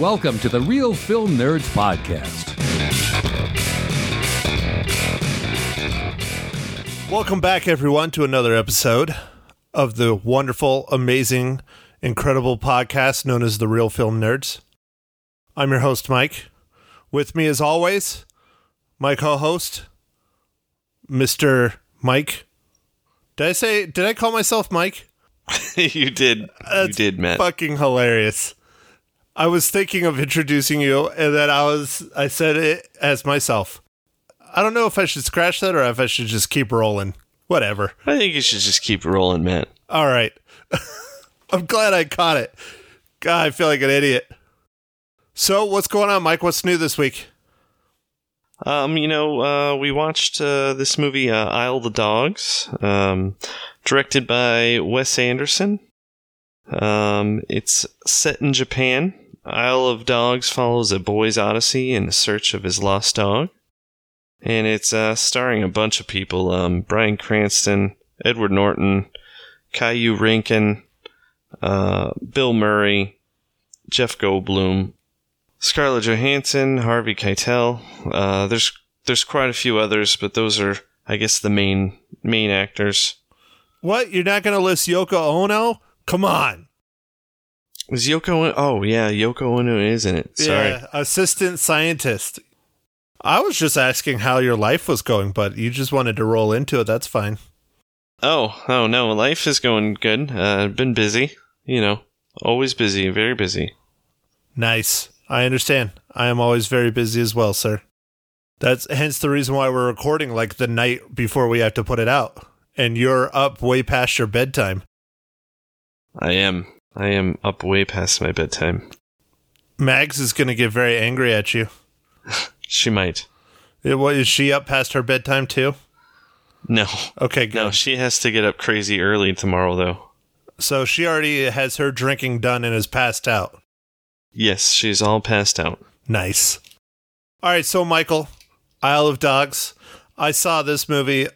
Welcome to the Real Film Nerds Podcast. Welcome back, everyone, to another episode of the wonderful, amazing, incredible podcast known as the Real Film Nerds. I'm your host, Mike. With me, as always, my co-host, Mr. Mike. Did I say? Did I call myself Mike? you did. you did, Matt. Fucking hilarious. I was thinking of introducing you, and then I was I said it as myself. I don't know if I should scratch that or if I should just keep rolling. Whatever. I think you should just keep rolling, man. All right. I'm glad I caught it. God, I feel like an idiot. So, what's going on, Mike? What's new this week? Um, you know, uh, we watched uh, this movie, uh, Isle of the Dogs, um, directed by Wes Anderson. Um, it's set in Japan. Isle of Dogs follows a boy's odyssey in search of his lost dog. And it's uh, starring a bunch of people um, Bryan Cranston, Edward Norton, Koyu Rankin, uh, Bill Murray, Jeff Goldblum, Scarlett Johansson, Harvey Keitel. Uh, there's there's quite a few others, but those are, I guess, the main main actors. What? You're not going to list Yoko Ono? Come on. Is Yoko? Oh yeah, Yoko Ono is in it. Sorry. Yeah, assistant scientist. I was just asking how your life was going, but you just wanted to roll into it. That's fine. Oh oh no, life is going good. Uh, been busy. You know, always busy, very busy. Nice. I understand. I am always very busy as well, sir. That's hence the reason why we're recording like the night before we have to put it out. And you're up way past your bedtime. I am. I am up way past my bedtime. Mags is going to get very angry at you. She might. It- what, is she up past her bedtime too? No, Okay, good. no, she has to get up crazy early tomorrow, though. So she already has her drinking done and is passed out. Yes, she's all passed out. Nice. All right, so Michael, Isle of Dogs. I saw this movie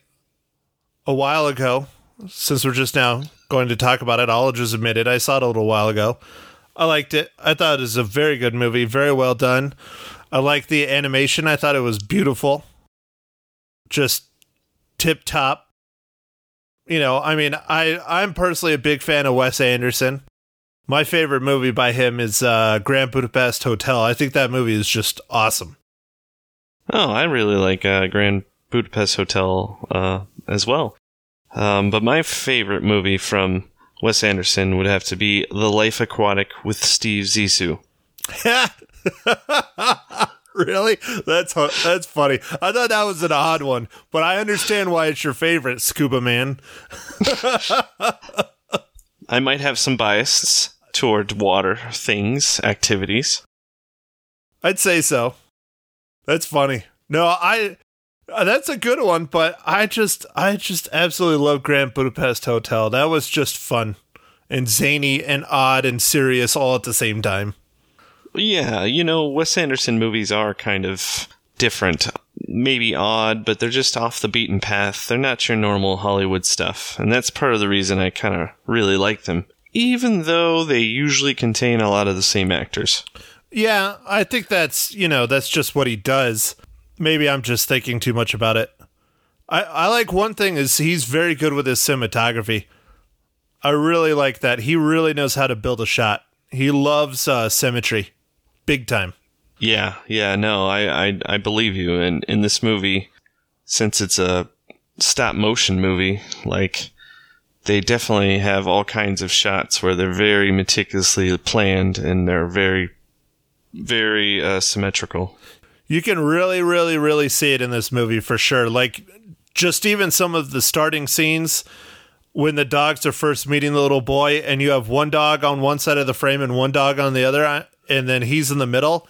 a while ago. Since we're just now going to talk about it, I'll just admit it. I saw it a little while ago. I liked it. I thought it was a very good movie, very well done. I liked the animation. I thought it was beautiful. Just tip top. You know, I mean, I I'm personally a big fan of Wes Anderson. My favorite movie by him is uh, Grand Budapest Hotel. I think that movie is just awesome. Oh, I really like uh, Grand Budapest Hotel uh, as well. Um, but my favorite movie from Wes Anderson would have to be The Life Aquatic with Steve Zissou. really? That's that's funny. I thought that was an odd one, but I understand why it's your favorite, Scuba Man. I might have some bias toward water things, activities. I'd say so. That's funny. No, I Uh, that's a good one, but I just I just absolutely love Grand Budapest Hotel. That was just fun and zany and odd and serious all at the same time. Yeah, you know, Wes Anderson movies are kind of different. Maybe odd, but they're just off the beaten path. They're not your normal Hollywood stuff. And that's part of the reason I kind of really like them. Even though they usually contain a lot of the same actors. Yeah, I think that's you know that's just what he does. Maybe I'm just thinking too much about it. I I like one thing is he's very good with his cinematography. I really like that. He really knows how to build a shot. He loves uh, symmetry, big time. Yeah, yeah, no, I, I, I believe you. And in this movie, since it's a stop motion movie, like, they definitely have all kinds of shots where they're very meticulously planned and they're very, very uh, symmetrical. You can really, really, really see it in this movie for sure. Like just even some of the starting scenes when the dogs are first meeting the little boy, and you have one dog on one side of the frame and one dog on the other, uh, and then he's in the middle.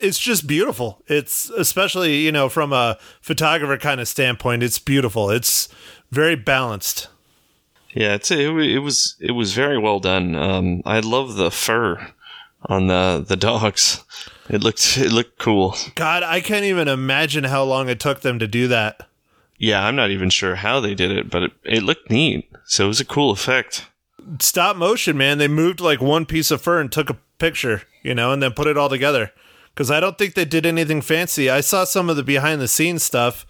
It's just beautiful. It's especially, you know, from a photographer kind of standpoint, it's beautiful. It's very balanced. Yeah, it's it, it was it was very well done. Um, I love the fur on the the dogs. It looked it looked cool. God, I can't even imagine how long it took them to do that. Yeah, I'm not even sure how they did it, but it, it looked neat. So it was a cool effect. stop motion, man. They moved like one piece of fur and took a picture, you know, and then put it all together. Because I don't think they did anything fancy. I saw some of the behind the scenes stuff,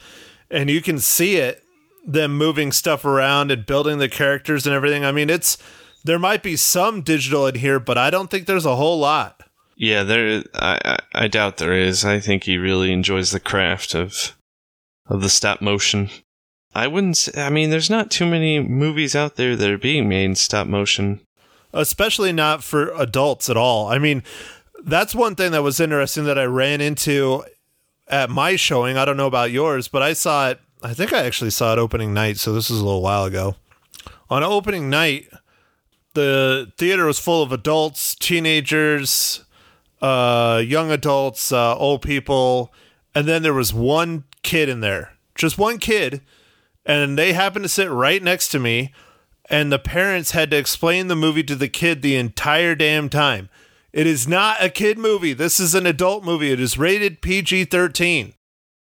and you can see it them moving stuff around and building the characters and everything. I mean, it's there might be some digital in here, but I don't think there's a whole lot. Yeah, there. I, I doubt there is. I think he really enjoys the craft of of the stop motion. I wouldn't. Say, I mean, there's not too many movies out there that are being made in stop motion. especially not for adults at all. I mean, that's one thing that was interesting that I ran into at my showing. I don't know about yours, but I saw it. I think I actually saw it opening night, so this is a little while ago. On opening night, the theater was full of adults, teenagers, uh, young adults, uh, old people, and then there was one kid in there, just one kid, and they happened to sit right next to me and the parents had to explain the movie to the kid the entire damn time. It is not a kid movie. This is an adult movie. It is rated PG 13.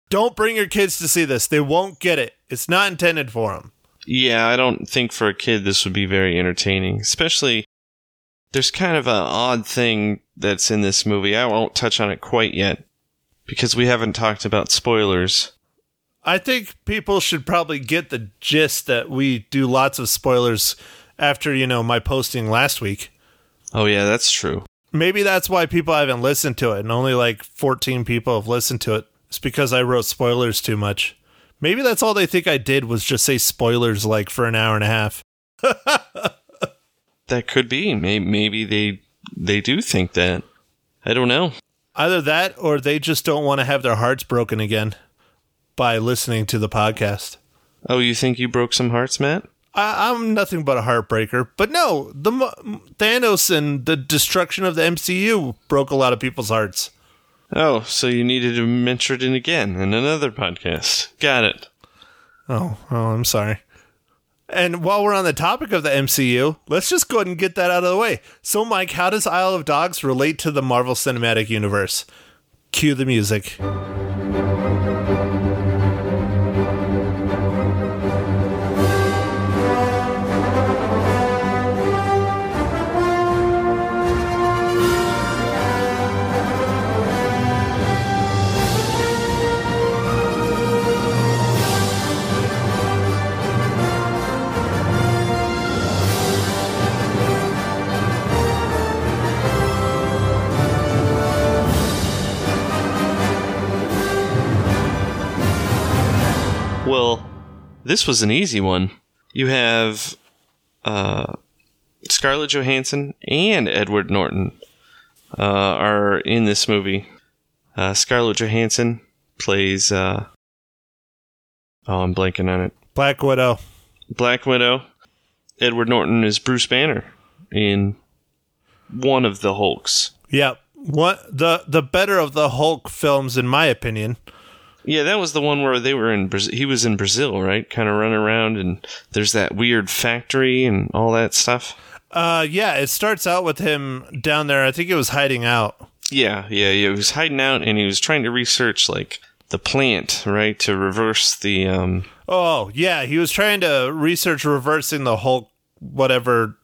Don't bring your kids to see this. They won't get it. It's not intended for them. Yeah, I don't think for a kid this would be very entertaining. Especially, there's kind of an odd thing that's in this movie. I won't touch on it quite yet because we haven't talked about spoilers. I think people should probably get the gist that we do lots of spoilers after, you know, my posting last week. Oh yeah, that's true. Maybe that's why people haven't listened to it and only like 14 people have listened to it. It's because I wrote spoilers too much. Maybe that's all they think I did was just say spoilers like for an hour and a half. That could be. Maybe, maybe they they do think that. I don't know. Either that or they just don't want to have their hearts broken again by listening to the podcast. Oh, you think you broke some hearts, Matt? I, I'm nothing but a heartbreaker. But no, the Thanos and the destruction of the MCU broke a lot of people's hearts. Oh, so you needed to mention it again in another podcast. Got it. Oh, oh, I'm sorry. And while we're on the topic of the MCU, let's just go ahead and get that out of the way. So, Mike, how does Isle of Dogs relate to the Marvel Cinematic Universe? Cue the music. This was an easy one. You have uh, Scarlett Johansson and Edward Norton uh, are in this movie. Uh, Scarlett Johansson plays. Uh, oh, I'm blanking on it. Black Widow. Black Widow. Edward Norton is Bruce Banner in one of the Hulks. Yep. What the the better of the Hulk films, in my opinion. Yeah, that was the one where they were in. Brazil. He was in Brazil, right? Kind of running around, and there's that weird factory and all that stuff. Uh, yeah, it starts out with him down there. I think it was hiding out. Yeah, yeah, yeah. he was hiding out, and he was trying to research like the plant, right, to reverse the. um Oh, yeah, he was trying to research reversing the Hulk, whatever.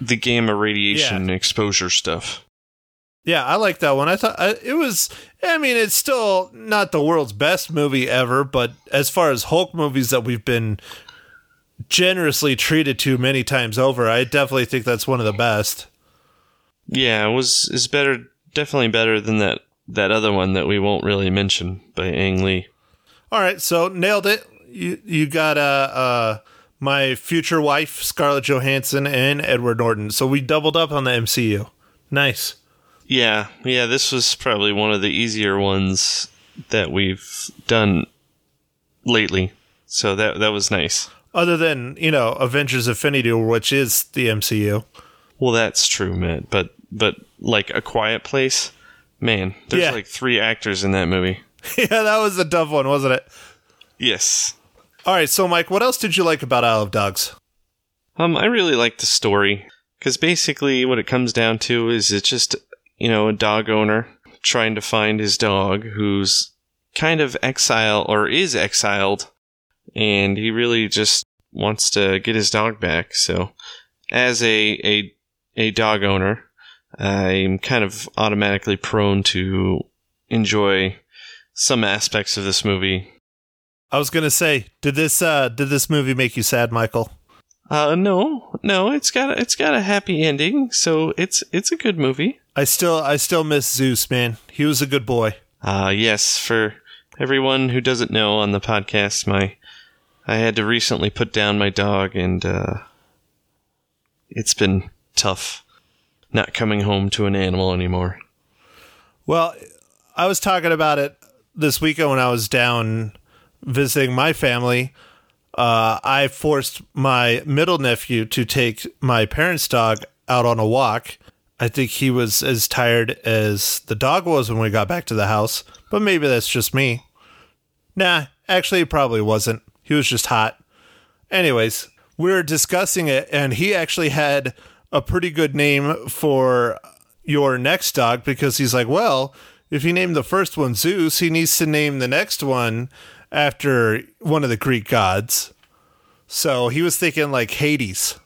the gamma radiation exposure stuff. Yeah, I like that one. I thought I, it was. I mean, it's still not the world's best movie ever, but as far as Hulk movies that we've been generously treated to many times over, I definitely think that's one of the best. Yeah, it was is better, definitely better than that that other one that we won't really mention by Ang Lee. All right, so nailed it. You you got uh uh my future wife Scarlett Johansson and Edward Norton. So we doubled up on the MCU. Nice. Yeah, yeah, this was probably one of the easier ones that we've done lately. So that that was nice. Other than you know Avengers: Infinity War, which is the MCU. Well, that's true, Matt. But but like a Quiet Place, man, there's Yeah. like three actors in that movie. yeah, that was a tough one, wasn't it? Yes. All right, so Mike, what else did you like about Isle of Dogs? Um, I really like the story because basically what it comes down to is it's just you know a dog owner trying to find his dog who's kind of exile or is exiled, and he really just wants to get his dog back. So as a a a dog owner, I'm kind of automatically prone to enjoy some aspects of this movie. I was gonna say, did this uh, did this movie make you sad, Michael? Uh, no, no, it's got a, it's got a happy ending, so it's it's a good movie. I still I still miss Zeus, man. He was a good boy. Uh, yes, for everyone who doesn't know on the podcast, my I had to recently put down my dog, and uh, it's been tough not coming home to an animal anymore. Well, I was talking about it this weekend when I was down visiting my family. Uh, I forced my middle nephew to take my parents' dog out on a walk. I think he was as tired as the dog was when we got back to the house, but maybe that's just me. Nah, actually, it probably wasn't. He was just hot. Anyways, we were discussing it, and he actually had a pretty good name for your next dog because he's like, well, if you name the first one Zeus, he needs to name the next one after one of the Greek gods. So he was thinking like Hades.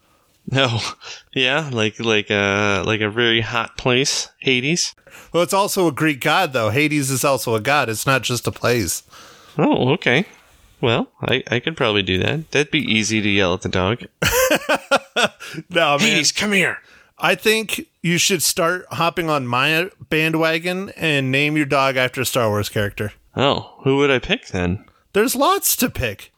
No, yeah, like like a like a very hot place, Hades. Well, it's also a Greek god though. Hades is also a god. It's not just a place. Oh, okay. Well, I, I could probably do that. That'd be easy to yell at the dog. No, man. Hades, come here. I think you should start hopping on my bandwagon and name your dog after a Star Wars character. Oh, who would I pick then? There's lots to pick.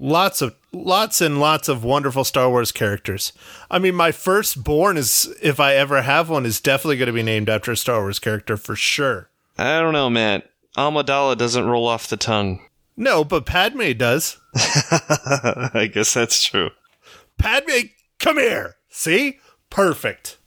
Lots of lots and lots of wonderful Star Wars characters. I mean, my firstborn is if I ever have one is definitely going to be named after a Star Wars character for sure. I don't know, Matt. Amidala doesn't roll off the tongue. No, but Padme does. I guess that's true. Padme, come here. See? Perfect.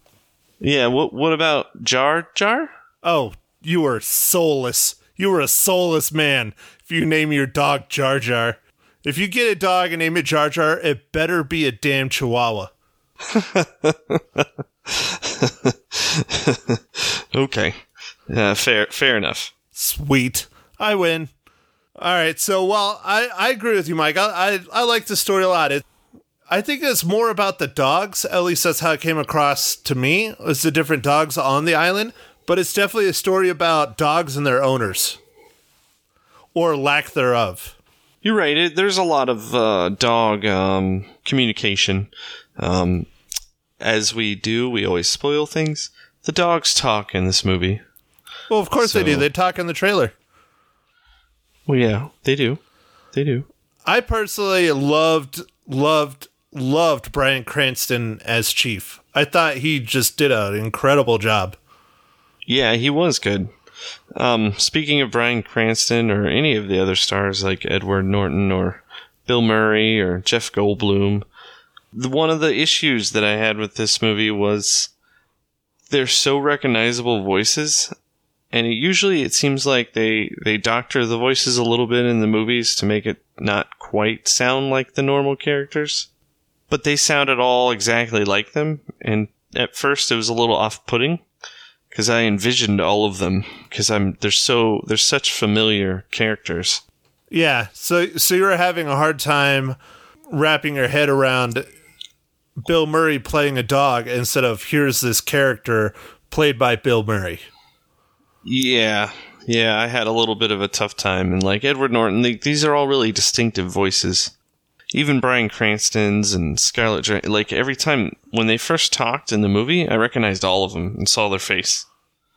Yeah, what what about Jar Jar? Oh, you are soulless. You are a soulless man if you name your dog Jar Jar. If you get a dog and name it Jar Jar, it better be a damn chihuahua. Okay. Uh, fair fair enough. Sweet. I win. All right. So, well, I, I agree with you, Mike. I, I, I like the story a lot. It, I think it's more about the dogs. At least that's how it came across to me. It's the different dogs on the island. But it's definitely a story about dogs and their owners, or lack thereof. You're right. It, there's a lot of uh, dog um, communication. Um, as we do, we always spoil things. The dogs talk in this movie. Well, of course they do. They talk in the trailer. Well, yeah, they do. They do. I personally loved, loved, loved Bryan Cranston as Chief. I thought he just did an incredible job. Yeah, he was good. Um, speaking of Bryan Cranston or any of the other stars like Edward Norton or Bill Murray or Jeff Goldblum, one of the issues that I had with this movie was they're so recognizable voices, and it, usually it seems like they they doctor the voices a little bit in the movies to make it not quite sound like the normal characters, but they sounded all exactly like them, and at first it was a little off-putting because I envisioned all of them because I'm they're so they're such familiar characters. Yeah, so so you were having a hard time wrapping your head around Bill Murray playing a dog instead of here's this character played by Bill Murray. Yeah, yeah, I had a little bit of a tough time, and like Edward Norton, they, these are all really distinctive voices. Even Bryan Cranston's and Scarlett, Joh- like every time when they first talked in the movie, I recognized all of them and saw their face.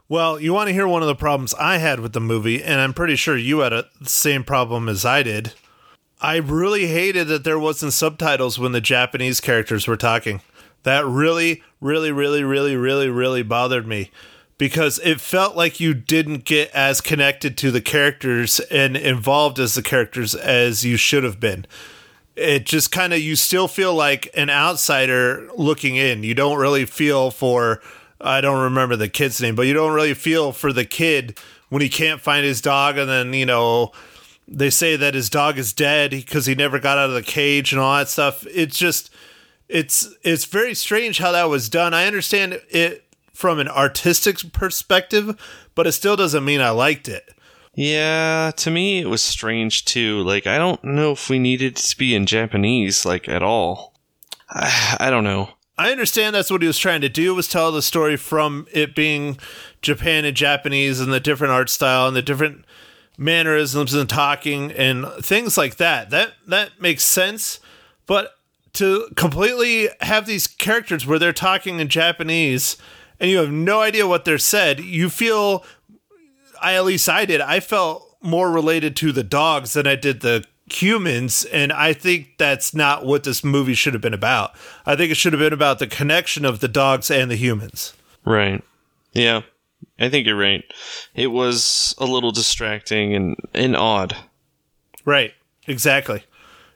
Well, you want to hear one of the problems I had with the movie, and I'm pretty sure you had a, the same problem as I did. I really hated that there wasn't subtitles when the Japanese characters were talking. That really, really, really, really, really, really bothered me because it felt like you didn't get as connected to the characters and involved as the characters as you should have been. It just kind of, you still feel like an outsider looking in. You don't really feel for, I don't remember the kid's name, but you don't really feel for the kid when he can't find his dog and then, you know, they say that his dog is dead because he never got out of the cage and all that stuff. It's just it's it's very strange how that was done. I understand it from an artistic perspective, but it still doesn't mean I liked it. Yeah, to me it was strange too. Like I don't know if we needed to be in Japanese like at all. I, I don't know. I understand that's what he was trying to do was tell the story from it being Japan and Japanese and the different art style and the different mannerisms and talking and things like that. That that makes sense. But to completely have these characters where they're talking in Japanese and you have no idea what they're said, you feel I at least I did. I felt more related to the dogs than I did the humans and i think that's not what this movie should have been about i think it should have been about the connection of the dogs and the humans Right. Yeah. I think you're right. It was a little distracting and, and odd. right exactly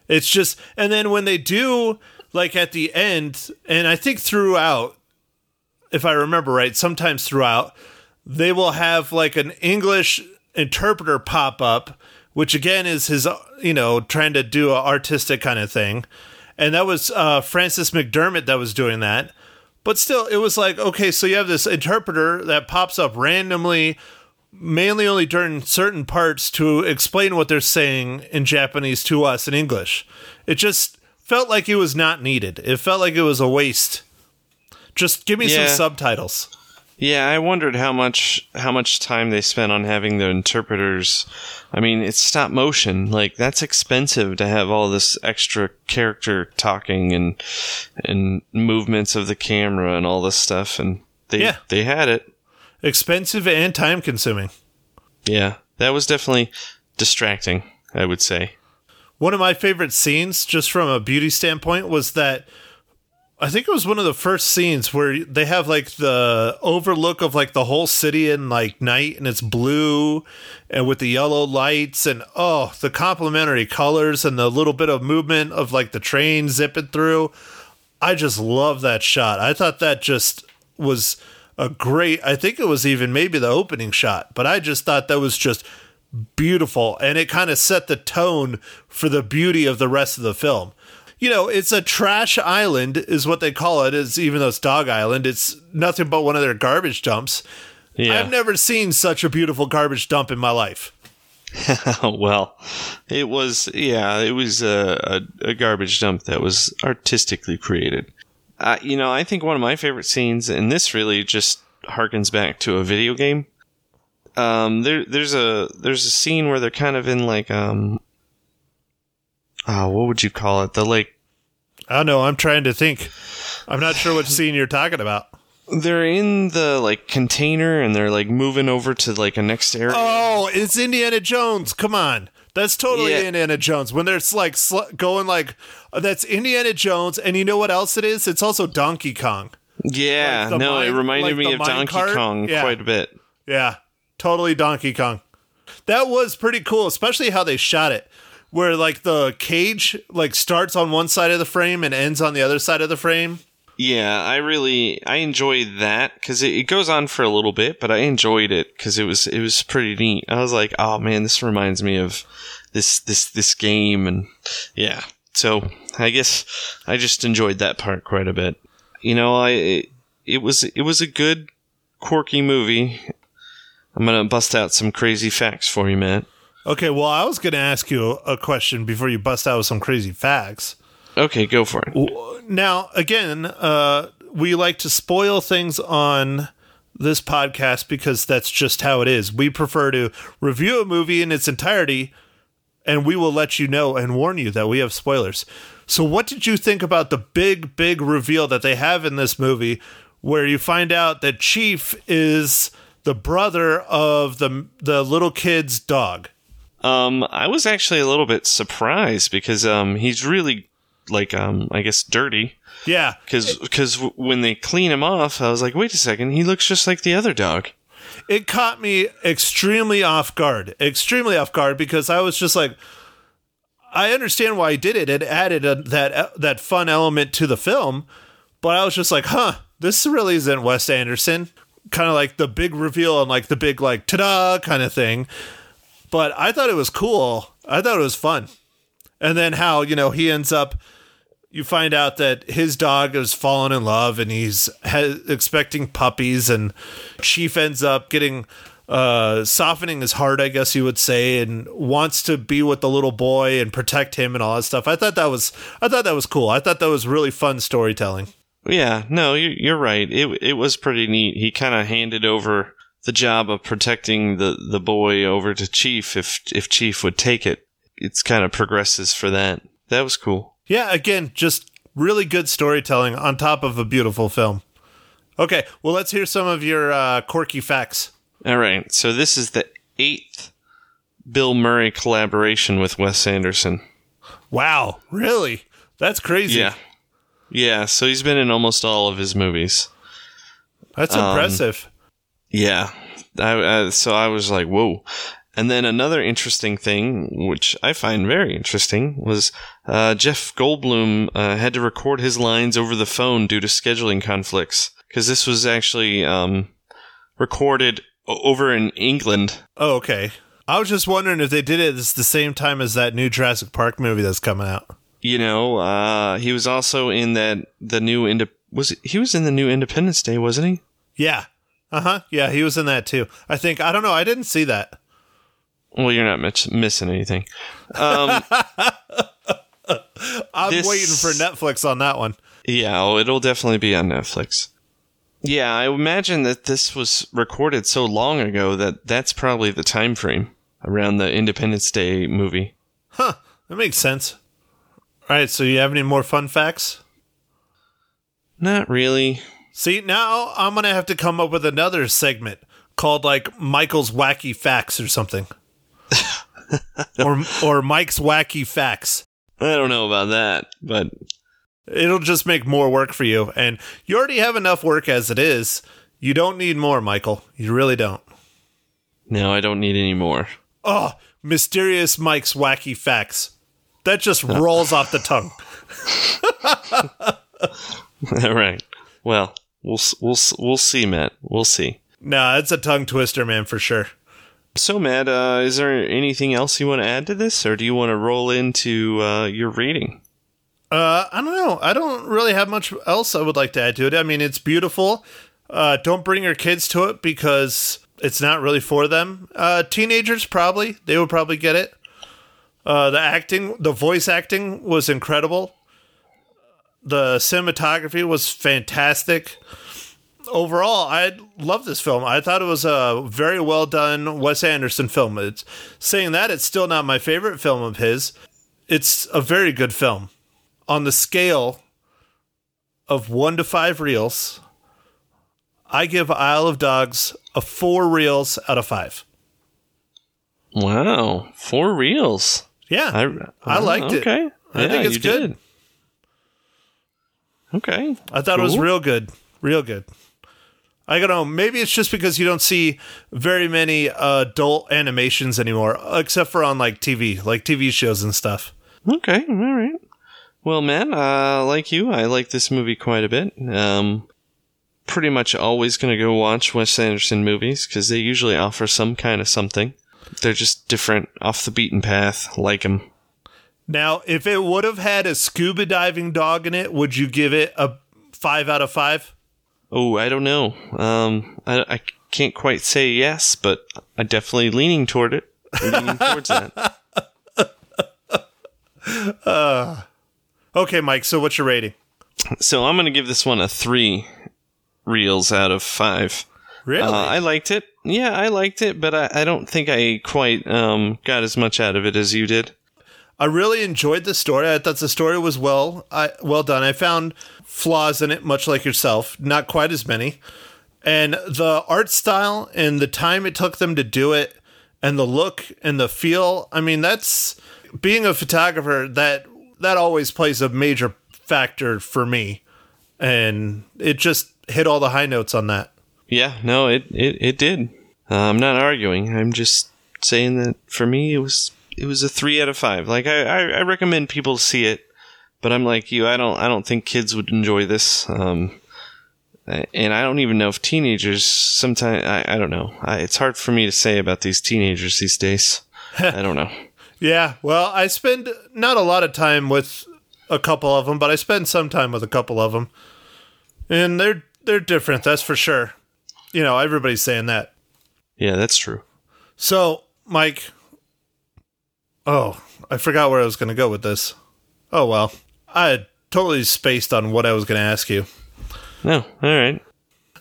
it's just and then when they do like at the end and i think throughout if i remember right sometimes throughout they will have like an english interpreter pop up which again is his you know trying to do an artistic kind of thing. And that was uh, Frances McDormand that was doing that. But still it was like okay so you have this interpreter that pops up randomly mainly only during certain parts to explain what they're saying in japanese to us in english. It just felt like it was not needed. It felt like it was a waste. Just give me Yeah. some subtitles Yeah, I wondered how much how much time they spent on having the interpreters. I mean, it's stop motion. Like that's expensive to have all this extra character talking and and movements of the camera and all this stuff and they Yeah. they had it. expensive and time consuming Yeah. That was definitely distracting, I would say. One of my favorite scenes, just from a beauty standpoint, was that I think it was one of the first scenes where they have like the overlook of like the whole city in like night and it's blue and with the yellow lights and oh, the complementary colors and the little bit of movement of like the train zipping through. I just love that shot. I thought that just was a great, I think it was even maybe the opening shot, but I just thought that was just beautiful and it kind of set the tone for the beauty of the rest of the film. You know, it's a trash island is what they call it. Is even though it's Dog Island, it's nothing but one of their garbage dumps. Yeah. I've never seen such a beautiful garbage dump in my life. well, it was yeah, it was a, a, a garbage dump that was artistically created. Uh, you know, I think one of my favorite scenes, and this really just harkens back to a video game. Um, there, there's a there's a scene where they're kind of in like um, uh, what would you call it? The like I don't know. I'm trying to think. I'm not sure what scene you're talking about. they're in the like container and they're like moving over to like a next area. Oh, it's Indiana Jones. Come on. That's totally Yeah. Indiana Jones. When there's like sl- going like, that's Indiana Jones. And you know what else it is? It's also Donkey Kong. yeah, like no, mine- it reminded like me of Donkey cart? Kong Yeah. quite a bit. Yeah, totally Donkey Kong. That was pretty cool, especially how they shot it. Where like the cage like starts on one side of the frame and ends on the other side of the frame. Yeah, I really I enjoyed that because it, it goes on for a little bit, but I enjoyed it because it was it was pretty neat. I was like, oh man, this reminds me of this this this game, and yeah. So I guess I just enjoyed that part quite a bit. You know, I it, it was it was a good quirky movie. I'm gonna bust out some crazy facts for you, Matt. Okay, well, I was going to ask you a question before you bust out with some crazy facts. Okay, go for it. Now, again, uh, we like to spoil things on this podcast because that's just how it is. We prefer to review a movie in its entirety, and we will let you know and warn you that we have spoilers. So, what did you think about the big, big reveal that they have in this movie where you find out that Chief is the brother of the, the little kid's dog? Um, I was actually a little bit surprised because um he's really like um I guess dirty. Yeah. Because because when they clean him off, I was like, wait a second, he looks just like the other dog. it caught me extremely off guard extremely off guard because i was just like i understand why he did it it added a, that that fun element to the film but i was just like huh this really isn't wes anderson kind of like the big reveal and like the big like ta-da kind of thing but i thought it was cool. I thought it was fun. And then how you know he ends up you find out that his dog has fallen in love and he's expecting puppies and chief ends up getting uh softening his heart i guess you would say and wants to be with the little boy and protect him and all that stuff. I thought that was i thought that was cool. I thought that was really fun storytelling. Yeah, no, you- you're right. It it was pretty neat. He kind of handed over the job of protecting the, the boy over to Chief if if Chief would take it. It's kind of progresses for that. That was cool. Yeah, again, just really good storytelling on top of a beautiful film. Okay, well, let's hear some of your uh, quirky facts. All right, so this is the eighth Bill Murray collaboration with Wes Anderson. Wow, really? That's crazy. Yeah, yeah. So he's been in almost all of his movies. That's Um, impressive. Yeah. I, I, so I was like, whoa. And then another interesting thing, which I find very interesting, was uh, Jeff Goldblum uh, had to record his lines over the phone due to scheduling conflicts. Because this was actually um, recorded o- over in England. Oh, okay. I was just wondering if they did it at the same time as that new Jurassic Park movie that's coming out. You know, uh, he was also in that the new was he was in the new Independence Day, wasn't he? Yeah. Uh huh. Yeah, he was in that too. I think. I don't know. I didn't see that. Well, you're not miss- missing anything. Um, I'm This- waiting for Netflix on that one. Yeah, oh, it'll definitely be on Netflix. Yeah, I imagine that this was recorded so long ago that that's probably the time frame around the Independence Day movie. Huh. That makes sense. All right. So, you have any more fun facts? Not really. See, now I'm going to have to come up with another segment called like Michael's Wacky Facts or something. or or Mike's Wacky Facts. I don't know about that, but It'll just make more work for you and you already have enough work as it is. You don't need more, Michael. You really don't. no, I don't need any more. Oh, mysterious Mike's Wacky Facts. That just rolls off the tongue. All right. Well, we'll we'll we'll see, Matt. We'll see. Nah, it's a tongue twister, man, for sure. So, Matt, uh, is there anything else you want to add to this, or do you want to roll into uh, your reading? Uh, I don't know. I don't really have much else I would like to add to it. I mean, it's beautiful. Uh, don't bring your kids to it because it's not really for them. Uh, teenagers probably they would probably get it. Uh, the acting, the voice acting was incredible. The cinematography was fantastic. Overall, I love this film. I thought it was a very well done Wes Anderson film. It's saying that it's still not my favorite film of his. It's a very good film on the scale of one to five reels, I give Isle of Dogs a four reels out of five. Wow, four reels. Yeah, I I liked it. okay. I think it's good. did. Okay. I thought it was real good, real good. I don't know. Maybe it's just because you don't see very many uh, adult animations anymore, except for on like TV, like TV shows and stuff. Okay, all right. Well, man, uh, like you, I like this movie quite a bit. Um, pretty much always going to go watch Wes Anderson movies because they usually offer some kind of something. They're just different, off the beaten path. Like them. Now, if it would have had a scuba diving dog in it, would you give it a five out of five? Oh, I don't know. Um, I, I can't quite say yes, but I'm definitely leaning toward it. Leaning towards that. Okay, Mike. So what's your rating? So I'm going to give this one a three reels out of five. Really? Uh, I liked it. Yeah, I liked it, but I, I don't think I quite um, got as much out of it as you did. I really enjoyed the story. I thought the story was well, I, well done. I found flaws in it, much like yourself, not quite as many. And the art style and the time it took them to do it, and the look and the feel. I mean, that's being a photographer. That that always plays a major factor for me, and it just hit all the high notes on that. Yeah, no, it it, it did. Uh, I'm not arguing. I'm just saying that for me, it was it was a three out of five. Like I, I, I recommend people see it, but I'm like you. I don't I don't think kids would enjoy this. Um, and I don't even know if teenagers. Sometimes I, I don't know. I, it's hard for me to say about these teenagers these days. I don't know. Yeah, well, I spend not a lot of time with a couple of them, but I spend some time with a couple of them, and they're they're different. That's for sure. You know, everybody's saying that. Yeah, that's true. So, Mike. Oh, I forgot where I was going to go with this. Oh well, I totally spaced on what I was going to ask you. No. All right.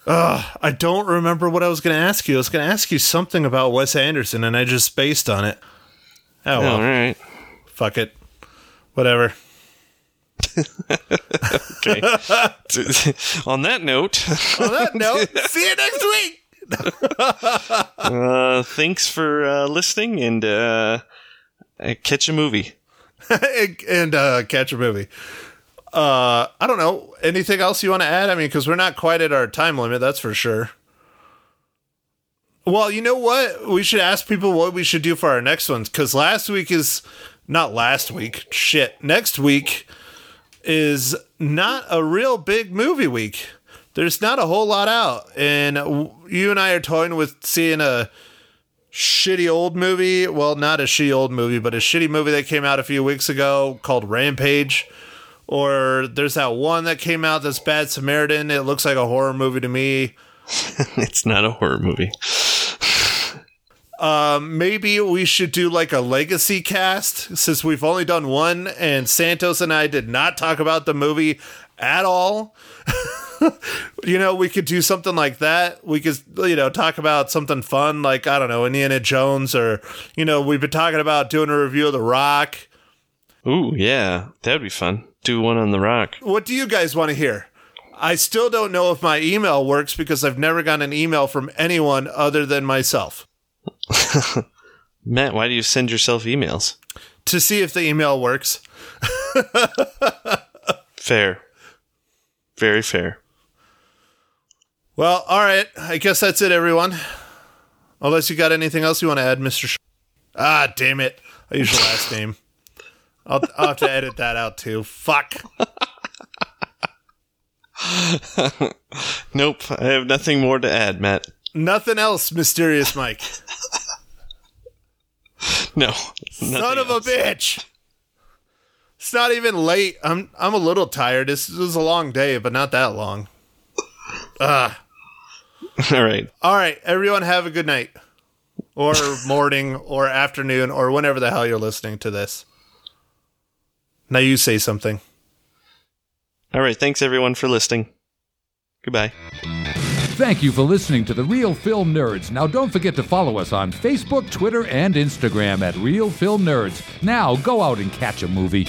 Uh, I don't remember what I was going to ask you. I was going to ask you something about Wes Anderson, and I just spaced on it. Oh, Oh, well. all right. Fuck it. Whatever. Okay. On that note, On that note, see you next week. uh, thanks for uh, listening and uh, catch a movie. and uh, catch a movie. Uh, I don't know. Anything else you want to add? I mean, because we're not quite at our time limit, that's for sure. Well, you know what? We should ask people what we should do for our next ones. Because last week is not last week. Shit. Next week is not a real big movie week. There's not a whole lot out. And you and I are toying with seeing a shitty old movie. Well, not a shitty old movie, but a shitty movie that came out a few weeks ago called Rampage. Or there's that one that came out that's Bad Samaritan. It looks like a horror movie to me. it's not a horror movie. Um, maybe we should do like a legacy cast since we've only done one, and Santos and I did not talk about the movie at all. you know, we could do something like that. We could, you know, talk about something fun like, I don't know, Indiana Jones, or, you know, we've been talking about doing a review of The Rock. Ooh, yeah, that'd be fun. Do one on the rock. What do you guys want to hear? I still don't know if my email works because I've never gotten an email from anyone other than myself Matt, why do you send yourself emails? to see if the email works. Fair. Very fair. Well, all right. I guess that's it, everyone. Unless you got anything else you want to add, Mr. Sh- ah, damn it. I use your last name. I'll, I'll have to edit that out too. Fuck. Nope, I have nothing more to add, Matt. Nothing else, Mysterious Mike. No. Son of a bitch. It's not even late. I'm I'm a little tired. This was a long day, but not that long. Ah. All right. All right. Everyone have a good night or morning or afternoon or whenever the hell you're listening to this. Now you say something. All right. Thanks everyone for listening. Goodbye. Thank you for listening to The Real Film Nerds. Now, don't forget to follow us on Facebook, Twitter, and Instagram at Real Film Nerds. Now, go out and catch a movie.